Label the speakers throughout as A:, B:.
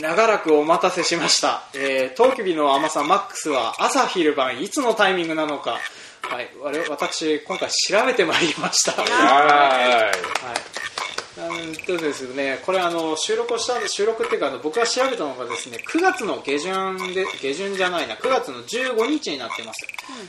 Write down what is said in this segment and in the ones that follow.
A: 長らくお待たせしました。えー、トウキビの甘さマックスは朝昼晩いつのタイミングなのか。はい、我々私、今回調べてまいりました。
B: は
A: はい。うんとですね、これあの収録をした収録っていうかあの僕が調べたのがですね9月の下旬で下旬じゃないな9月の15日になってます、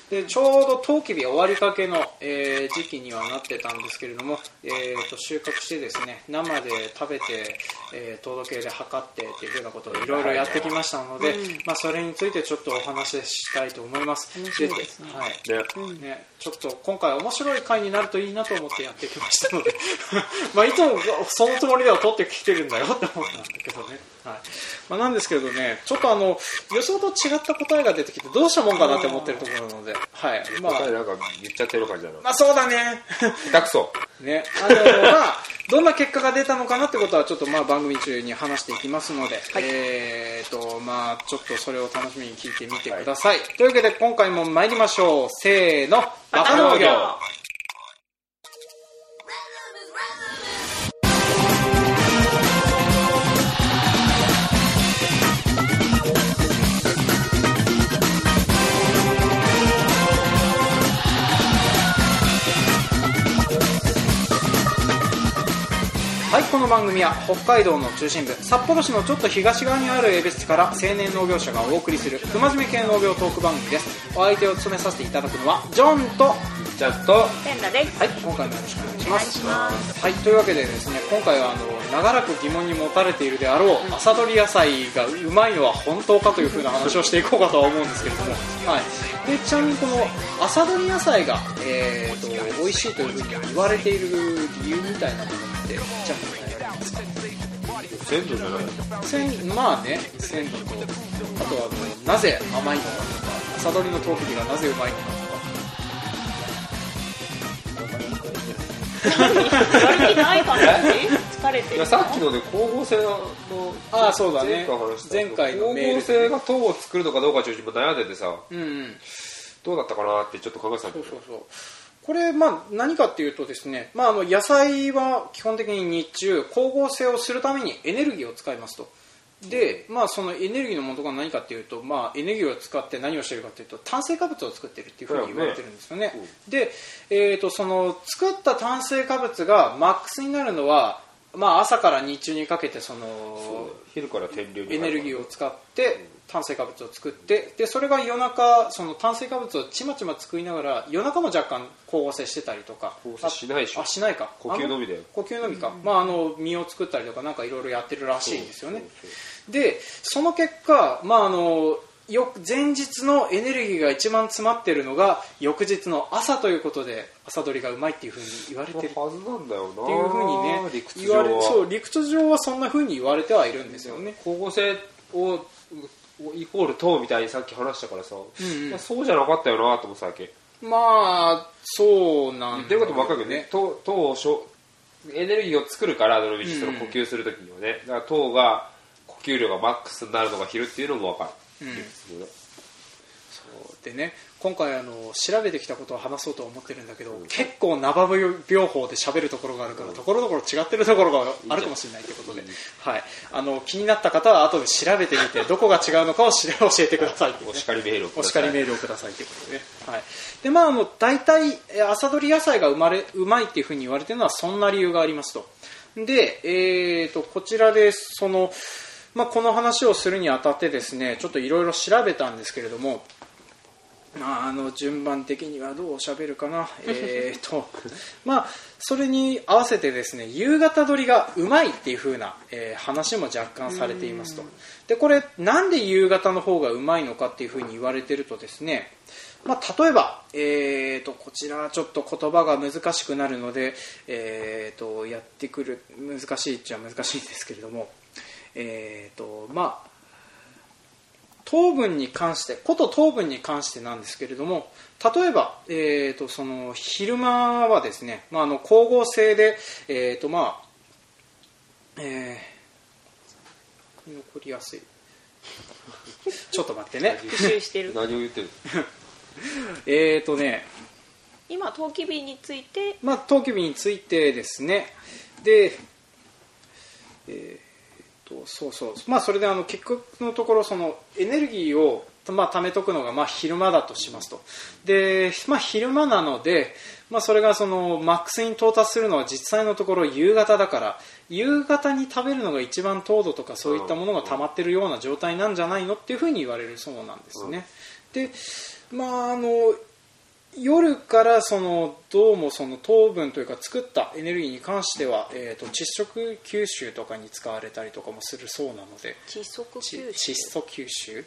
A: でちょうどトウキビ終わりかけの、えー時期にはなってたんですけれども、えー、と収穫してですね生で食べて、えー、糖度計で測ってっていうふうなことをいろいろやってきましたので、まあ、それについてちょっとお話ししたいと思います。
C: 面白いですね。
A: はい。
B: い。ね。
A: ね、ちょっと今回面白い回になるといいなと思ってやってきましたので まあいつもそのつもりでは撮ってきてるんだよって思ったんだけどね、はい。まあ、なんですけどねちょっとあの予想と違った答えが出てきてどうしたもんかなって思ってるところなので、はい。まあ。
B: 答えなんか言っちゃってる感じだな。
A: まあそうだね。
B: 下手くそ。
A: ね。あのまあどんな結果が出たのかなってことはちょっとまあ番組中に話していきますので、えーとまあちょっとそれを楽しみに聞いてみてください、というわけで今回も参りましょう。せーの。バカ農業この番組は北海道の中心部札幌市のちょっと東側にある江別市から青年農業者がお送りする不真面目系農業トーク番組です。お相手を務めさせていただくのはジョンと
B: ちゃんと、
C: ペンダです。
A: はい今回もよろしくお願いします。
C: お願いします。
A: はいというわけでですね今回はあの長らく疑問に持たれているであろう朝取り野菜がうまいのは本当かというふうな話をしていこうかとは思うんですけれども、はい、でちなみにこの朝取り野菜が、えー、と美味しいというふうに言われている理由みたいなものっゃあ何かありますか
B: 鮮度じゃない。
A: 鮮まあね。鮮度とあとはあのなぜ甘いのか。とか朝取りのトウキビがなぜうまいのか。とか
C: やる気ない感じ 疲れてる
B: いやさっきので光合成の
A: ああそうだね。
B: 前回
A: の。メール
B: 光合成が糖を作るのかどうかちょっと今悩んでてさ
A: うんうん
B: どうだったかなってちょっと考えてたんだけど
A: そうそうそうこれ、まあ、何かっていうとですね、まあ、あの野菜は基本的に日中光合成をするためにエネルギーを使いますと。で、まあ、そのエネルギーの元が何かっていうと、まあ、エネルギーを使って何をしているかというと炭水化物を作っているっていうふうに言われてるんですよね。
B: そうね
A: で、えー、とその作った炭水化物がマックスになるのは、まあ、朝から日中にかけてその
B: 昼から天
A: エネルギーを使って炭水化物を作ってでそれが夜中その炭水化物をちまちま作りながら夜中も若干光合成してたりとか。
B: 光合成しないでしょ。
A: あしないか。
B: 呼吸のみだよ
A: 呼吸のみか、まあ、あの実を作ったりとかなんかいろいろやってるらしいんですよね。
B: そうそう
A: でその結果、まあ、あのよ前日のエネルギーが一番詰まってるのが翌日の朝ということで朝取りがうまいっていうふうに言われてる。
B: はずなんだよな。
A: っていうふうにね
B: 理屈
A: 言われ
B: 上は
A: そう理屈上はそんなふうに言われてはいるんですよね。
B: 光合成をイコール糖みたいにさっき話したからさ、
A: んうん。
B: まあそうじゃなかったよなと思ってたわけ。
A: まあそうなん
B: 言ってることも分かるけどね。糖糖をエネルギーを作るからどのみちその呼吸するときにはね、だから糖が呼吸量がマックスになるのが昼っていうのも分かる、
A: うんそうでね今回あの調べてきたことを話そうと思ってるんだけど、結構生病法で喋るところがあるから、ところどころ違ってるところがあるかもしれないということで、はい、あの気になった方は後で調べてみて どこが違うのかを教えてくださいね
B: お叱りメールをく
A: お
B: ださい。
A: 叱りメールをくださいということで。ね、はい、でまああの大体えー朝取り野菜が生まれうまいっていうふうに言われてるのはそんな理由がありますと。で、えー、とこちらでその、まあ、この話をするにあたってですねちょっといろいろ調べたんですけれどもまあ、あの順番的にはどう喋るかな、えーとまあ、それに合わせてですね夕方撮りがうまいっていう風な、えー話も若干されていますと。でこれなんで夕方の方がうまいのかっていう風に言われてるとですねまあ、例えば、えー、とこちらちょっと言葉が難しくなるので、えー、とやってくる難しいっちゃ難しいんですけれども、えーとまあ、糖分に関してこと糖分に関してなんですけれども例えば、えー、とその昼間はですね、まあ、あの光合成で、えーとまあえー残りやすい。ちょっと待ってね。
C: 復習してる。
B: 何を言ってる？
A: えーとね。
C: 今トウキビについて。
A: まあ、トウキビについてですね。で、えーとそうそう。まあそれであの結局のところそのエネルギーをまあ貯めとくのがまあ昼間だとしますと。でまあ昼間なのでまあそれがそのマックスに到達するのは実際のところ夕方だから夕方に食べるのが一番糖度とかそういったものが溜まってるような状態なんじゃないのっていうふうに言われるそうなんですね。でまああの夜からそのどうもその糖分というか作ったエネルギーに関しては、えー、と窒素吸収とかに使われたりとかもするそうなので
C: 窒息
A: ち
C: 吸
A: 窒素吸収？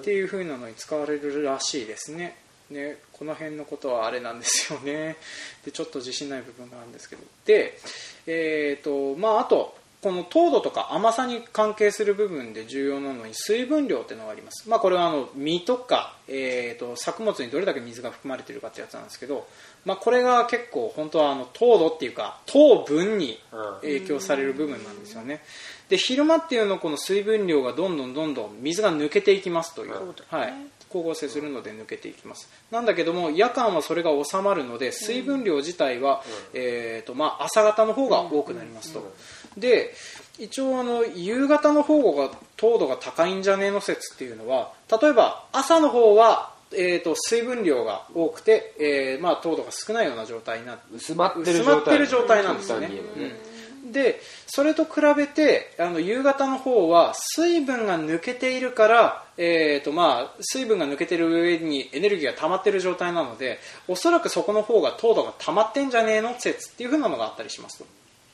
A: っていう風なのに使われるらしいですね。ねこの辺のことはあれなんですよね。でちょっと自信ない部分があるんですけど。でえっ、とまああとこの糖度とか甘さに関係する部分で重要なのに水分量っていうのがあります、まあ、これはあの実とか、えー、と作物にどれだけ水が含まれているかってやつなんですけど、まあ、これが結構本当はあの糖度っていうか糖分に影響される部分なんですよね。で昼間っていうのはこの水分量がどんどんどんどん水が抜けていきますという、はい、光合成するので抜けていきます。なんだけども夜間はそれが収まるので水分量自体は、えーとまあ、朝方の方が多くなりますと、で一応あの夕方の方が糖度が高いんじゃねえの説っていうのは例えば朝の方は、えー、と水分量が多くて、えーまあ、糖度が少ないような状態になって
B: 薄まってる
A: 薄
B: 状態。
A: まってる状態なんですよね。うん。でそれと比べてあの夕方の方は水分が抜けているから、えーとまあ、水分が抜けてる上にエネルギーが溜まってる状態なのでおそらくそこの方が糖度が溜まってんじゃねえの説っていう風なのがあったりしますと、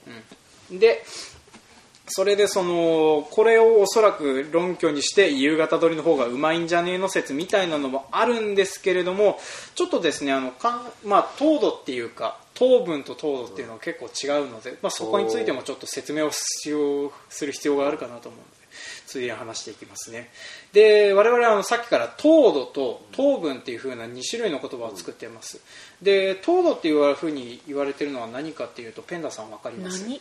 A: うん、でそれでそのこれをおそらく論拠にして夕方取りの方がうまいんじゃねえの説みたいなのもあるんですけれどもちょっとですねあのかん、まあ、糖度っていうか糖分と糖度っていうのは結構違うので、まあ、そこについてもちょっと説明をする必要があるかなと思うのでついでに話していきますね。で我々はさっきから糖度と糖分っていう風な2種類の言葉を作ってます。で糖度っていう風に言われてるのは何かっていうとペンダさん分かります？
C: 何？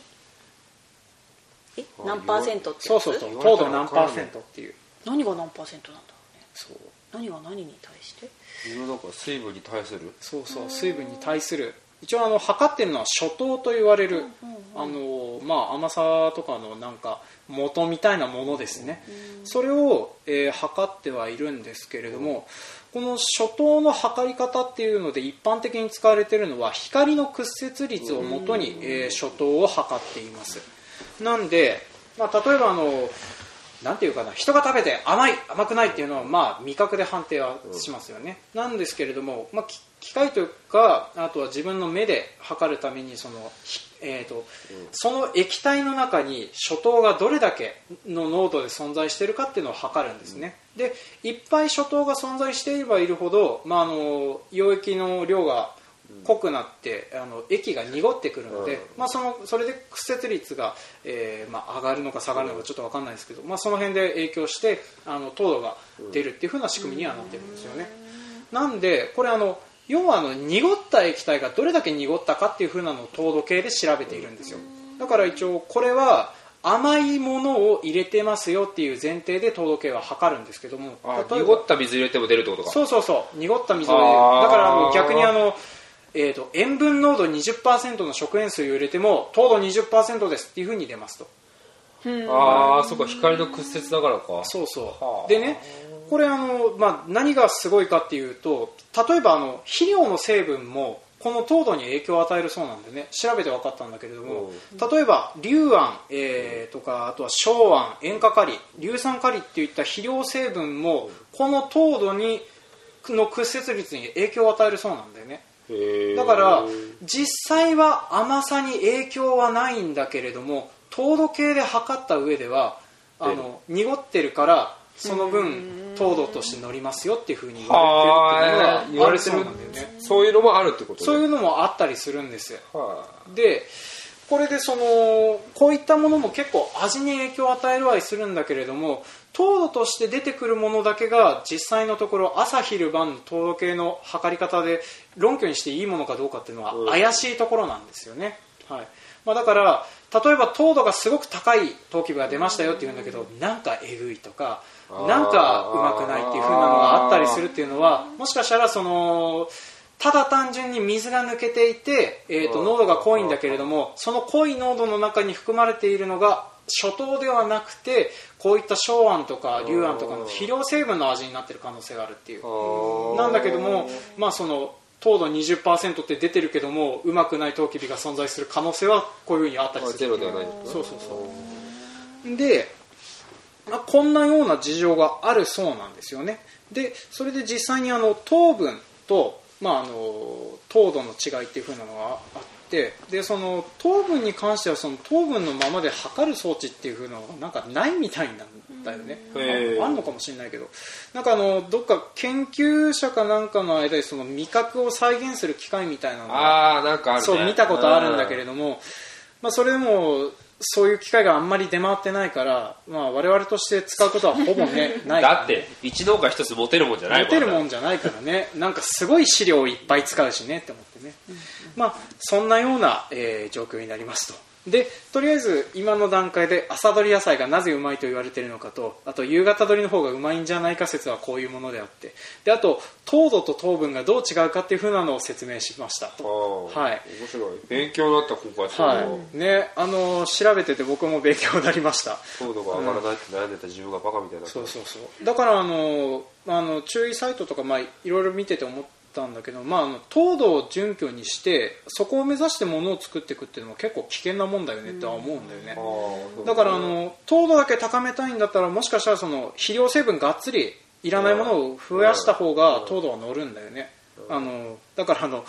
C: え何パーセントって
A: そうそうそう。糖度何パーセント？っていう。
C: 何が何パーセントなんだろうね？
A: そう。
C: 何が何に対して？
B: 今なんか水分に対する？
A: そうそう。水分に対する。一応あの測ってるのは初糖と言われる、あのまあ、甘さとかのなんか元みたいなものですね、それを、えー測ってはいるんですけれども、この初糖の測り方っていうので一般的に使われているのは光の屈折率をもとに、えー初糖を測っていますなんで、まあ、例えばあのなんていうかな人が食べて甘い甘くないっていうのはまあ味覚で判定はしますよね、なんですけれども、まあ、き機械というかあとは自分の目で測るためにその、ひえーとその液体の中に初糖がどれだけの濃度で存在しているかっていうのを測るんですね。でいっぱい初糖が存在していればいるほど、まあ、あの溶液の量が濃くなってあの液が濁ってくるので、
B: うん。
A: まあ、そのそれで屈折率が、えーまあ、上がるのか下がるのかちょっと分かんないですけど、まあ、その辺で影響してあの糖度が出るっていう風な仕組みにはなってるんですよね。なんでこれあの要はあの濁った液体がどれだけ濁ったかっていう風なのを糖度計で調べているんですよ。だから一応これは甘いものを入れてますよっていう前提で糖度計は測るんですけども
B: 濁った水入れても出るってことか。
A: そうそうそう。濁った水を入れる。だからあの逆にあの、えー、と塩分濃度20%の食塩水を入れても糖度20%ですっていう風に出ますと。
B: ああそっか光の屈折だからか。
A: そうそ
B: はあ。
A: うでねこれあの、まあ、何がすごいかっていうと例えばあの肥料の成分もこの糖度に影響を与えるそうなんでね調べて分かったんだけれども、例えば硫胺、えーとかあとは硝胺塩化カリ硫酸カリっていった肥料成分もこの糖度にの屈折率に影響を与えるそうなんだよねだから実際は甘さに影響はないんだけれども糖度計で測った上ではあの濁ってるからその分糖度として乗りますよっていうふうに言われてるっていうのはあるそうなんだよね。
B: そういうのもあるってことね。
A: そういうのもあったりするんです
B: は
A: でこれでそのこういったものも結構味に影響を与えるはするんだけれども糖度として出てくるものだけが実際のところ朝昼晩の糖度計の測り方で論拠にしていいものかどうかっていうのは
B: うん。
A: 怪しいところなんですよね、はい。まあ、だから例えば糖度がすごく高い糖気部が出ましたよって言うんだけどなんかえぐいとかなんかうまくないっていう風なのがあったりするっていうのはもしかしたらそのただ単純に水が抜けていて、えー、と
B: うん。
A: 濃度が濃いんだけれどもその濃い濃度の中に含まれているのが初糖ではなくてこういった小庵とか龍庵とかの肥料成分の味になってる可能性があるっていう。なんだけどもまあその糖度20%って出てるけどもうまくないトウキビが存在する可能性はこういうふうにあったりする。
B: ゼロではない
A: そうそうそう。で、まあ、こんなような事情があるそうなんですよね。でそれで実際にあの糖分と、まあ、あの糖度の違いっていう風なのがあってでその糖分に関してはその糖分のままで測る装置っていう風なのがなんかないみたいなんだよね。ああんのかもしれないけど。なんかあのどっか研究者かなんかの間でその味覚を再現する機械みたいなのが
B: ああなんかあるね。
A: そう見たことあるんだけれども、まあ、それでもそういう機会があんまり出回ってないから、まあ、我々として使うことはほぼねないから
B: だって一農家一つ持てるもんじゃない
A: 持てるも
B: ん
A: んじゃないからね。なんかすごい資料をいっぱい使うしねって思ってね、まあそんなような、えー状況になりますと。でとりあえず今の段階で朝採り野菜がなぜうまいと言われているのかとあと夕方採りの方がうまいんじゃないか説はこういうものであって。であと糖度と糖分がどう違うかっていうふうなのを説明しましたと。
B: は
A: はい。
B: 面白い。勉強になった今回
A: は。い。ねあの調べてて僕も勉強になりました。
B: ど糖度が上がらないって悩んでた自分がバカみたいな
A: そうそうそう。だからあのあの注意サイトとか、まあ、いろいろ見てて思ったんだけど、まあ、あの糖度を準拠にしてそこを目指してものを作っていくっていうのも結構危険なもんだよねっては思うんだよね、
B: あー
A: だからあの糖度だけ高めたいんだったらもしかしたらその肥料成分がっつりいらないものを増やした方が糖度は乗るんだよね。あのだからあの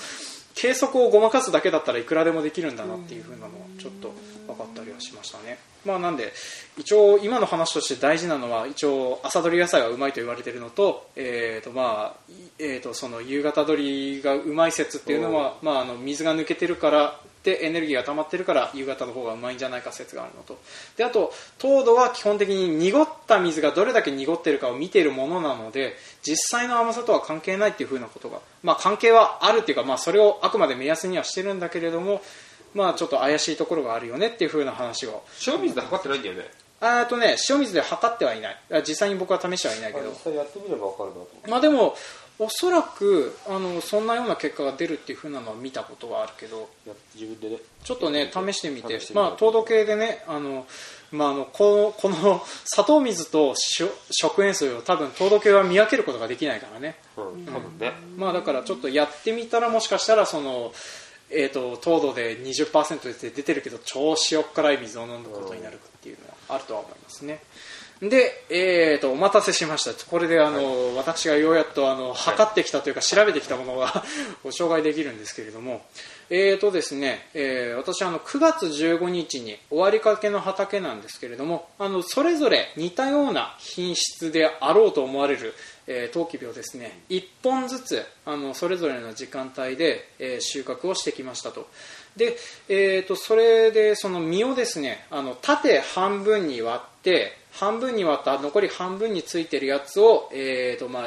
A: 計測をごまかすだけだったらいくらでもできるんだなっていう風なのはちょっと分かったりはしましたね。まあなんで一応今の話として大事なのは一応朝採り野菜がうまいと言われているのと,、えーとまあいえー、とその夕方採りがうまい説っていうのは、まあ、あの水が抜けてるからでエネルギーが溜まってるから夕方の方がうまいんじゃないか説があるのと。であと糖度は基本的に濁った水がどれだけ濁ってるかを見ているものなので実際の甘さとは関係ないっていう風なことが、まあ、関係はあるっていうか、まあ、それをあくまで目安にはしてるんだけれども、まあ、ちょっと怪しいところがあるよねっていう風な話を。
B: 塩水で測ってないんだよね。
A: あーとね塩水で測ってはいない。あ実際に僕は試してはいないけど。
B: 実際やってみれば分かるなと
A: まあでもおそらくあのそんなような結果が出るっていう風なのは見たことはあるけど。
B: や自分でね。
A: ちょっとね試してみて。
B: 試してみて。
A: まあ糖度計でねあの、まあ、あのこのこの砂糖水と塩食塩水を多分糖度計は見分けることができないからね。
B: うん多分ね。
A: まあだからちょっとやってみたらもしかしたらそのえー、と糖度で20%で出てるけど超塩辛い水を飲んだことになるっていうのはあるとは思いますね。で、えー、とお待たせしました。これであの、私がようやっとあの測ってきたというか調べてきたものがご 紹介できるんですけれども。えーとですねえー私あの9月15日に終わりかけの畑なんですけれどもあのそれぞれ似たような品質であろうと思われるえー、トウキビをですね。1本ずつあのそれぞれの時間帯で、えー収穫をしてきましたと。で、えー、とそれでその実をですねあの縦半分に割って半分に割った残り半分についてるやつを、えーとまあ、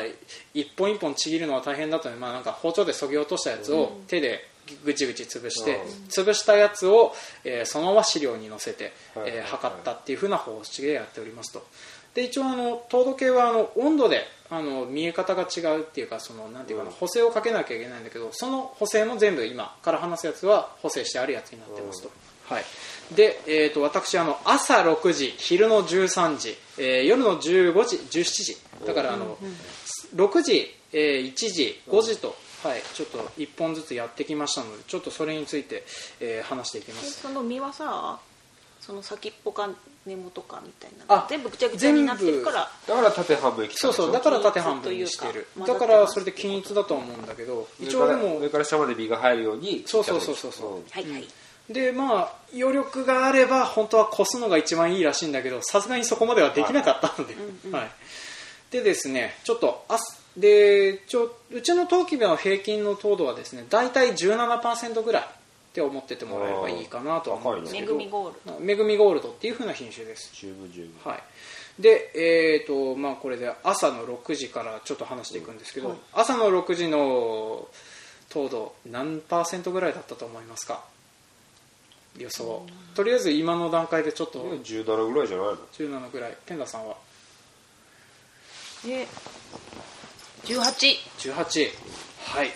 A: 一本一本ちぎるのは大変だったので、まあ、なんか包丁でそぎ落としたやつを手でぐちぐち潰して、潰したやつを、えーそのまま飼料に乗せて、
B: はい
A: えー測ったっていう風な方式でやっておりますとで一応あの糖度計はあの温度であの見え方が違うっていうかそのなんていうかな補正をかけなきゃいけないんだけどその補正も全部今から話すやつは補正してあるやつになってますと、はい。で、えー、と私あの朝6時昼の13時、えー夜の15時17時。だからあの、6時、えー1時5時と、はい、ちょっと1本ずつやってきましたのでちょっとそれについて、えー話していきま
C: ですその実はさその先っぽか根元かみたいな。
A: あ
C: 全部ぐちゃぐちゃになってるから。
B: だから縦半分に
A: そうそうだから縦半分にしてる。だからそれで均一だとは思うんだけど一応でも
B: 上から下まで実が入るように
A: そうそうそうそうそう。
C: はいはい、
A: でまあ余力があれば本当は越すのが一番いいらしいんだけどさすがにそこまではできなかったので、はい。でですねちょっとあすでちょうちのトウキビの平均の糖度はですね大体17%ぐらいって思っててもらえればいいかなとは思うんですけ
C: め
A: ど
C: ぐみゴール
A: めぐみゴールドっていう風な品種です。
B: 十分十分
A: はい。でえーとまあ、これで朝の6時からちょっと話していくんですけど、朝の6時の糖度何パーセントぐらいだったと思いますか？予想とりあえず今の段階でちょっと
B: 17ぐらいじゃないの
A: ？17ぐらい。ペンダさんは？
C: で18
A: 18はい、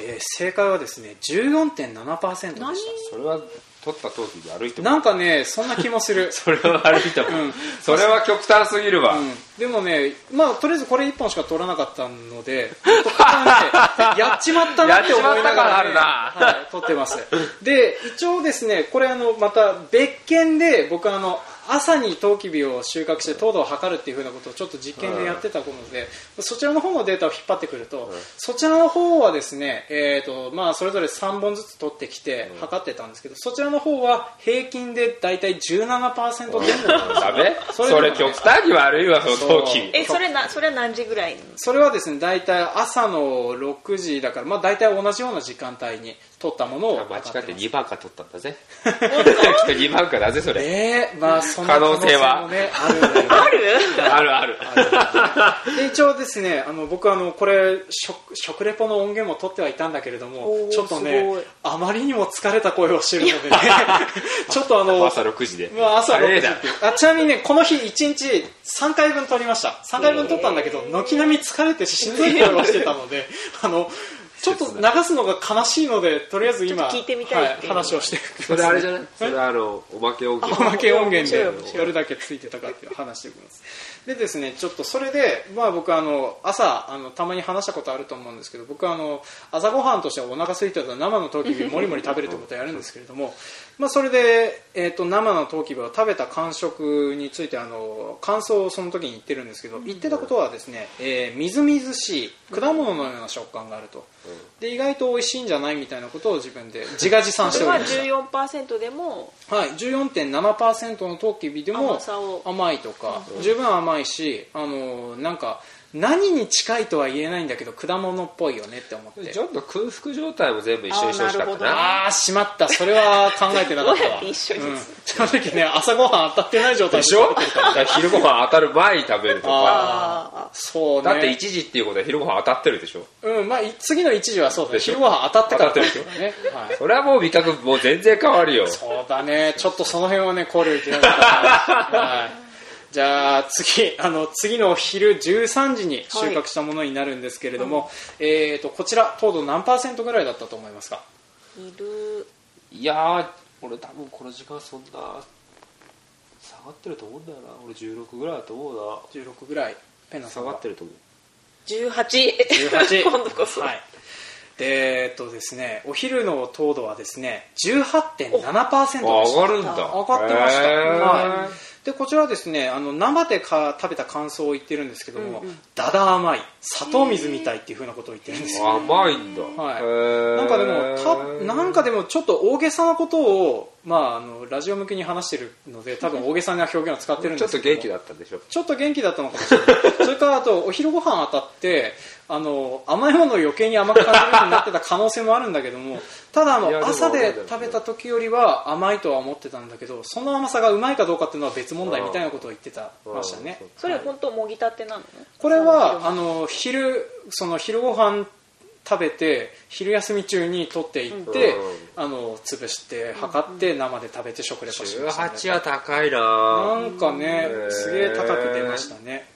A: えー正解はですね14.7%でした。
C: 何？
B: それは取った陶器で歩いても。
A: なんかねそんな気もする。
B: それは歩いても、
A: うん。
B: それは極端すぎるわ、
A: うん、でもね、まあ、とりあえずこれ1本しか取らなかったので、やっちまったなって思いなが
B: やっちまった感あ
A: ら、
B: る
A: ね、
B: な。
A: はい、撮ってます。で、一応ですね、これあの、また別件で、僕あの、朝にトウキビを収穫して糖度を測るっていうふうなことをちょっと実験でやってたことで、そちらの方のデータを引っ張ってくると、そちらの方はですね、えーとまあ、それぞれ3本ずつ取ってきて測ってたんですけど、そちらの方は平均で大体17%前後なんです
B: ダメ？
A: そ
B: そ
A: れ
B: 極端に悪いわその陶器
C: えそれなそれは何時ぐらい？に
A: それはですね大体朝の6時だから、まあ、大体同じような時間帯に取ったものを
B: 間違って
A: 測ます。
B: 2番か取ったんだぜ。きっと2番かだぜそれ？
A: えー、まあそんな
B: 可能性は？
A: もねある
C: ある？
B: あるある。
A: で一応ですねあの僕あのこれ食食レポの音源も取ってはいたんだけれど
C: お
A: も
C: ー
A: ちょっとねあまりにも疲れた声をしてるのでね。ちょっとあの
B: 朝6時で。
A: まあ、朝6
B: 早いな。
A: 時あちなみにねこの日1日3回分取りました。3回分取ったんだけど軒並み疲れてしんどい声をしてたのであのちょっと流すのが悲しいのでとりあえず今
C: 聞いてみたいってい
A: 話をして
B: それあれじゃない？それあのおまけ音
A: お
B: 源
A: まけ音源で
C: 面白い
A: やるだけついてたかっていう話しておきますでですねちょっとそれで、まあ、僕あの朝あのたまに話したことあると思うんですけど僕あの朝ごはんとしてはお腹空いてたら生のトウキビをもりもり食べるってことをやるんですけれども、まあ、それで、えー、と生のトウキビを食べた感触についてあの感想をその時に言ってるんですけど言ってたことはですね、えーみずみずしい果物のような食感があるとで意外と美味しいんじゃないみたいなことを自分で自画自賛しておりました
C: 14%でも
A: はい、14.7%のトウキビでも
C: 甘さを。
A: 甘いとか、十分甘いしあのなんか何に近いとは言えないんだけど果物っぽいよねって思って。
B: ちょっと空腹状態も全部一緒にしてほしかった
C: な。
A: ああしまった。それは考えてなかったわ。
C: どうやって一緒に
A: うん、正直ね朝ごはん当たってない状態
B: でしょ？だから昼ご飯当たる前に食べるとか。
A: ああそうね。
B: だって1時っていうことは昼ご飯当たってるでしょ？
A: うんまあ、い次の1時はそうだね。
B: でしょ？
A: 昼ごはん当たってから
B: ってる
A: でしょ、ねはい、
B: それはもう味覚もう全然変わるよ。
A: そうだね。ちょっとその辺はね考慮いけない はいじゃあ次あの次の昼13時に収穫したものになるんですけれども、えー、とこちら糖度何パーセントぐらいだったと思いますか？
C: いる
B: いやー俺多分この時間そんな下がってると思うんだよな。俺16ぐらいだと思うな。
A: 16ぐらい。ペンナさ
B: 下が。ってると思う
C: 18
A: 18
C: 今度こそ、
A: はい。でえーっとですねお昼の糖度はですね18.7%でした。
B: あ上がるんだ。
A: 上がってました、はい、でこちらはですねあの生でか食べた感想を言ってるんですけども、だだ甘い砂糖水みたいっていうふうなことを言ってるんですよ。
B: 甘いんだ。
A: はい。なんかでもたなんかでもちょっと大げさなことを、まあ、あのラジオ向けに話してるので多分大げさな表現を使ってるん
B: ちょ
A: ですけど
B: っと元気だったんでしょ
A: ちょっと元気だったのかもしれない。それからあとお昼ご飯当たってあの甘いものを余計に甘く感じるようになってた可能性もあるんだけども ただあの朝で食べた時よりは甘いとは思ってたんだけどその甘さがうまいかどうかっていうのは別問題みたいなことを言ってたましたね。
B: うん
C: それ本当もぎたてなの？
A: これはあの昼その昼ご飯食べて昼休み中に取っていって、
B: うん。
A: あの潰して測って生で食べて食レポしました、ね、
B: 18は高いな。
A: なんかねすげえ高く出ましたね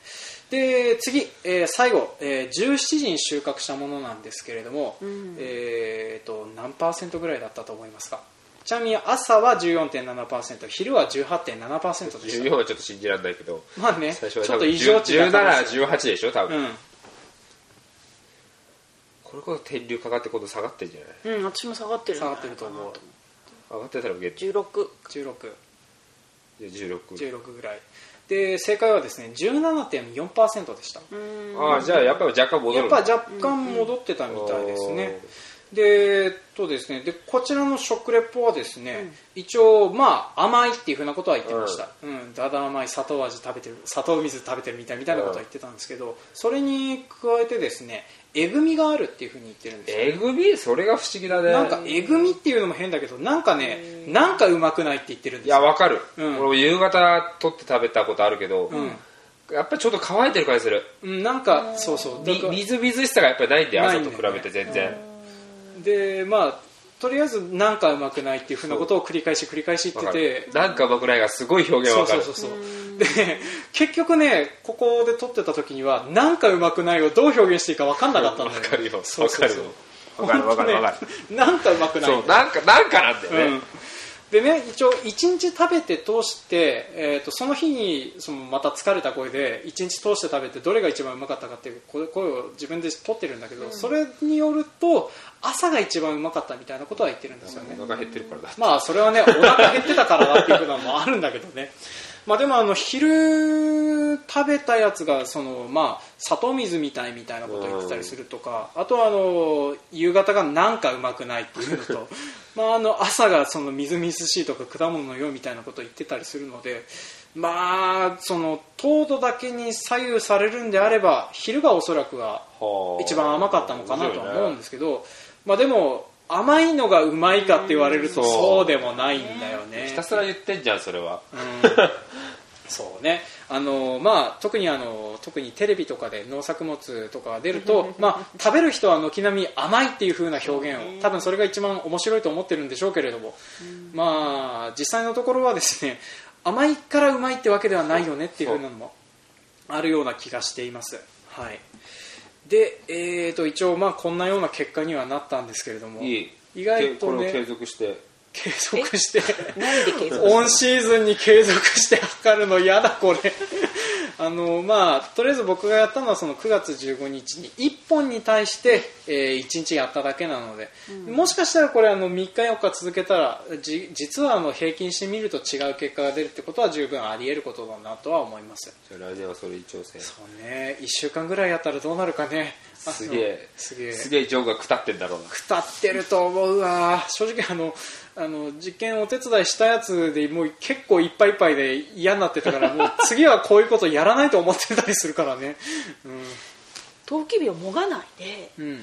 A: で次、えー最後、えー17時に収穫したものなんですけれども、えー、と何パーセントぐらいだったと思いますか？ちなみに朝は14.7%昼は18.7%でし
B: 14はちょっと信じられないけど
A: たまあねちょっ
B: 最初は多分
A: と異常値だったんですよ
B: 1718でしょ？多分、
A: うん。
B: これこそ天竜かかって今度下がってんじゃない？
C: うん私も下がってる
A: 下がってると思う。
B: 上がってたらゲット
C: 16
A: 16
B: 16
A: 16ぐらいで正解はですね17.4%でした。
B: ああじゃあやっぱり若干戻る
A: やっぱ若干戻ってたみたいですね、でえっとですねでこちらの食レポはですね、一応まあ甘いっていうふうなことは言ってました、うん。だだ甘い砂糖味食べてる砂糖水食べてるみたいみたいなことは言ってたんですけどそれに加えてですねえぐみがあるっていうふうに言ってるんですよ
B: えぐみ？それが不思議だね。
A: なんかえぐみっていうのも変だけどなんかねなんかうまくないって言ってるんで
B: い
A: すよ。
B: やわかる、
A: うん。
B: 俺も夕方取って食べたことあるけど、
A: うん。
B: やっぱりちょっと乾いてる感じする。
A: うんなんかそうそう。だ
B: みずみずしさがやっぱりないんだよ
A: ないんだよね。
B: 朝と比べて全然、
A: でまあとりあえずなんかうまくないっていうふうなことを繰り返し繰り返し言ってて。
B: るなんかうまくないがすごい表現わかる。
A: そうそうそうそう。で結局ねここで撮ってた時にはなんかうまくないをどう表現していいか分かんなかったんだよ。
B: わかるよ。
A: そうそうそう。
B: わかるよわかるわかる。わかる
A: なんかうまくない。
B: なんかなんかなんだよね、
A: うんでね一応1日食べて通して、えー、とその日にそのまた疲れた声で1日通して食べてどれが一番うまかったかっていう声声を自分で取ってるんだけど、それによると朝が一番うまかったみたいなことは言ってるんですよね。
B: お腹減ってるからだ。
A: まあそれはねお腹減ってたからだっていうのもあるんだけどね。まあでもあの昼食べたやつがそのまあ砂糖水みたいみたいなことを言ってたりするとかあとはあの夕方がなんかうまくないっていうのと まああの朝がそのみずみずしいとか果物のようみたいなことを言ってたりするのでまあその糖度だけに左右されるんであれば昼がおそらくは
B: はあ。
A: 一番甘かったのかなとは思うんですけど、まあ、でも甘いのがうまいかって言われると
B: そう。
A: でもないんだよね。
B: ひたすら言ってんじゃんそれは。
A: そうねあの、まあ、特にあの特にテレビとかで農作物とかが出ると、まあ、食べる人は軒並み甘いっていう風な表現を多分それが一番面白いと思ってるんでしょうけれども、まあ、実際のところはですね 甘いからうまいってわけではないよねっていう風なのもあるような気がしています。はい。で、えー、と一応まあこんなような結果にはなったんですけれども。
B: いい
A: 意外と
B: これを継
A: ね
B: 続して
A: 継続して
C: 何で継続？
A: オンシーズンに継続して測るの嫌だこれ。あのまあとりあえず僕がやったのはその9月15日に1本に対して、えー1日やっただけなので、もしかしたらこれあの3日4日続けたらじ実はあの平均してみると違う結果が出るってことは十分あり得ることだなとは思います。
B: じゃあ来年はそれに挑戦
A: そうね。1週間ぐらいやったらどうなるかね。あ
B: すげえ。
A: すげえ。
B: すげえジョーがくたってんだろうな。
A: くたってると思うわ。正直あのあの実験お手伝いしたやつでもう結構いっぱいいっぱいで嫌になってたからもう次はこういうことやらないと思ってたりするからね。
C: トウキビをもがないで。
A: うん、うん、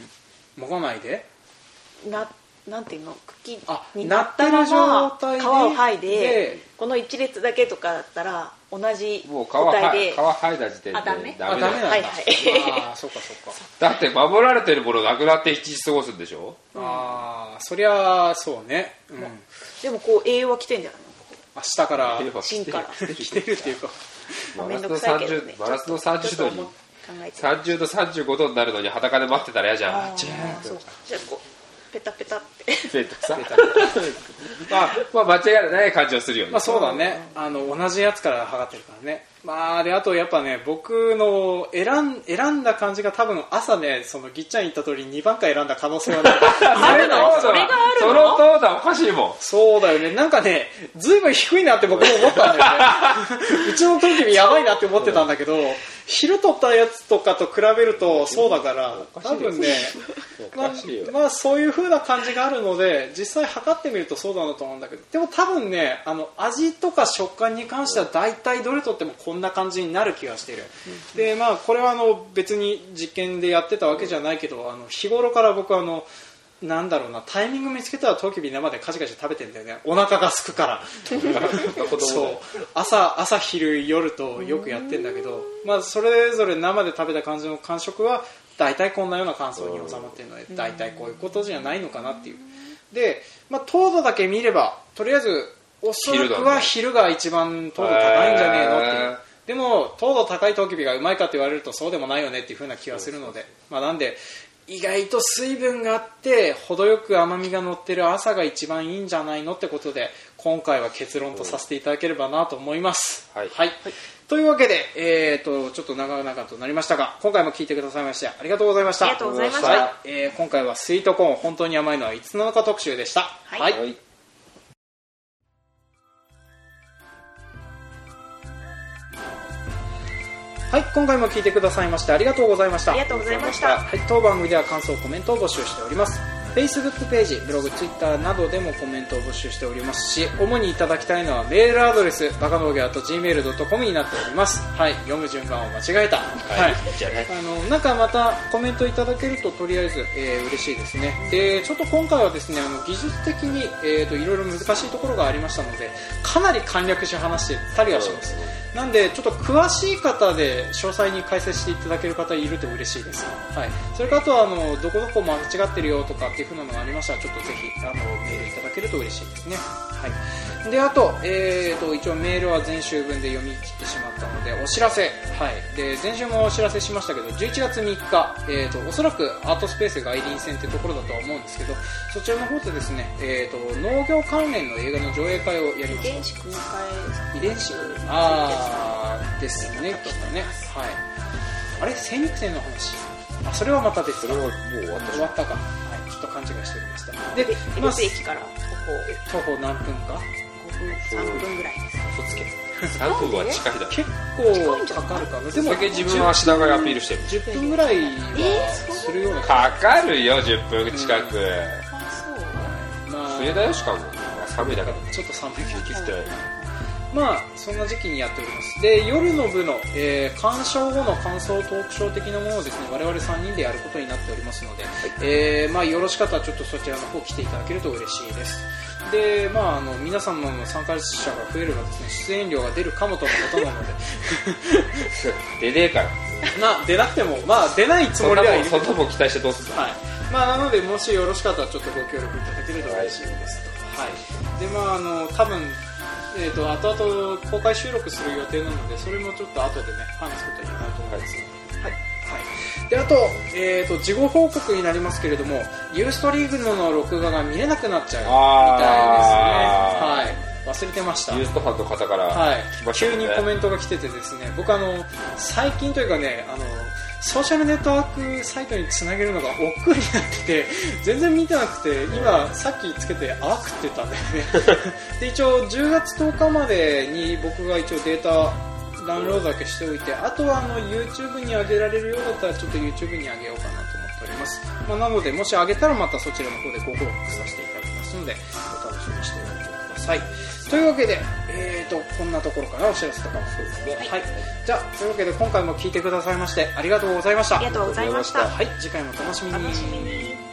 A: もがないで？
C: ななんていうの茎
A: あ
C: になったま
A: なってる
C: ま
A: 状態で
C: 皮を剥いで
A: で
C: この一列だけとかだったら同じ
B: もう皮
C: 個
B: は
C: 体で。
B: 皮剥いだ時点で
C: あダメ。
A: あダメ
B: だよ。
A: なんだ、
C: はいはい。
A: ああそうか。そうか
B: だって守られてるものなくなって一日過ごすんでしょ？
A: ああそりゃそうね、うん、
C: でもこう栄養は来てんじゃない
A: 明日から。
C: 芯から。
A: 来てる。っていうか。
B: マラスの
C: めんどくさいけどね。
B: 30マラスの30度に
C: 考えて。
B: 30度35度になるのに裸で待ってたら嫌じゃん。
C: あーそうか。じゃあこうペタペタって。
B: ペットさまあ、まあ間違いない感じはするよね、
A: まあそうだね、あの同じやつから測ってるからね、まあ、であとやっぱね、僕の選ん選んだ感じが多分朝ね、そのぎっちゃん言った通り2番回選んだ可能性はね、
B: あれの
C: それがあるの？
B: その糖度おかしいもん。
A: そうだよね、なんかね、ずいぶん低いなって僕も思ったんだよね、うちの時にやばいなって思ってたんだけど、昼取ったやつとかと比べるとそうだから、多分ね、まあ、まあそういう風な感じがあるので実際測ってみるとそうだなと思うんだけどでも多分ねあの味とか食感に関しては大体どれとってもこんな感じになる気がしている、でまあこれはあの別に実験でやってたわけじゃないけどあの日頃から僕はあのなんだろうなタイミング見つけたらトウキビ生でカチカチ食べてんだよね。お腹が空くから。そう。朝朝昼夜とよくやってんだけど、まあ、それぞれ生で食べた感じの感触は大体こんなような感想に収まっているので大体こういうことじゃないのかなっていう。で、まあ、糖度だけ見ればとりあえずおそらくは昼が一番糖度高いんじゃねえのっていう。でも糖度高いトウキビがうまいかって言われるとそうでもないよねっていう風な気がするので、まあ、なんで意外と水分があって程よく甘みが乗ってる朝が一番いいんじゃないのってことで今回は結論とさせていただければなと思います。
B: はい。
A: というわけで、えー、とちょっと長々となりましたが今回も聞いてくださいましてありがとうございました。
C: ありがとうございました。
A: はい。えー今回はスイートコーン本当に甘いのはいつなのか特集でした。
C: はい。
B: はい
A: はい、今回も聞いてくださいましてありがとうございました。
C: ありがとうございました
A: はい、当番組では感想、コメントを募集しております。Facebook ページ、ブログ、Twitter などでもコメントを募集しておりますし、主にいただきたいのはメールアドレス、バカ農業 .gmail.com になっております。はい、読む順番を間違えた。はい。
B: じゃあね
A: あのなんかまたコメントいただけるととりあえず、えー嬉しいですねでちょっと今回はですねあの技術的に、えー、といろいろ難しいところがありましたのでかなり簡略して話してたりはしますなんでちょっと詳しい方で詳細に解説していただける方いると嬉しいです、はい、それからあとはあのどこどこ間違ってるよとかっていう風なのがありましたらちょっとぜひあのメールいただけると嬉しいですね、はい、であと,、えー、と一応メールは全週分で読み切ってしまったのでお知らせ、はい、で前週もお知らせしましたけど11月3日、えー、とおそらくアートスペース外輪戦ってところだとは思うんですけどそちらの方でですね、えー、と農業関連の映画の上映会をやります
C: 遺伝子組み換
A: 遺伝子あーですねきっとね。はい。あれ精肉店の話。あそれはまたです
B: それはもう終わった。
A: かはい。ちょっと勘違いしておりました。
C: え
A: で
C: 恵
A: まあ
C: 駅から徒歩
A: 徒歩何分か
C: 5分3分ぐらい。です
B: 嘘つけ3分は近いだろ。
A: 結構かかるかな。で
B: それだけ自分は品川アピールしてる。
A: 10分ぐらいは。するような
B: かかるよ10分近く、
C: あそう。
A: まあ
B: 冬だよしかも。寒いだ
A: ちょっと寒い。
B: 雪降って。
A: まあそんな時期にやっております。で夜の部の、えー鑑賞後の感想トークショー的なものをですね我々3人でやることになっておりますので、えーまあ、よろしかったらちょっとそちらの方来ていただけると嬉しいですでまあ、あの皆様の参加者が増えればですね出演料が出るかもとのことなので。
B: 出ねえから。
A: まあ出なくてもまあ出ないつもりではいる。
B: そんなもん期待してどうすんだ？
A: はい。まあ、なのでもしよろしかったらちょっとご協力いただけると嬉しいですと、はい、でまああの多分えー、と後々公開収録する予定なのでそれもちょっと後でね話すことになると思います。はい、はい、であと,、えー、と事後報告になりますけれどもユーストリーグの録画が見れなくなっちゃうみたいですね。はい。忘れてました。
B: ユーストファンの方から
A: はい。急にコメントが来ててですね。僕あの最近というかねあのソーシャルネットワークサイトにつなげるのが億劫になってて全然見てなくて今さっきつけてあわくってたんだよね。で一応10月10日までに僕が一応データダウンロードだけしておいてあとはあの YouTube に上げられるようだったらちょっと YouTube に上げようかなと思っております、まあ、なのでもし上げたらまたそちらの方でご報告させていただきますのでお楽しみにしておいてください。というわけで、えー、とこんなところからお知らせとかもそうですね、はい、じゃあというわけで今回も聞いてくださいましてありがとうございました。
C: ありがとうございました。
A: はい。次回もお楽しみに。
C: 楽しみに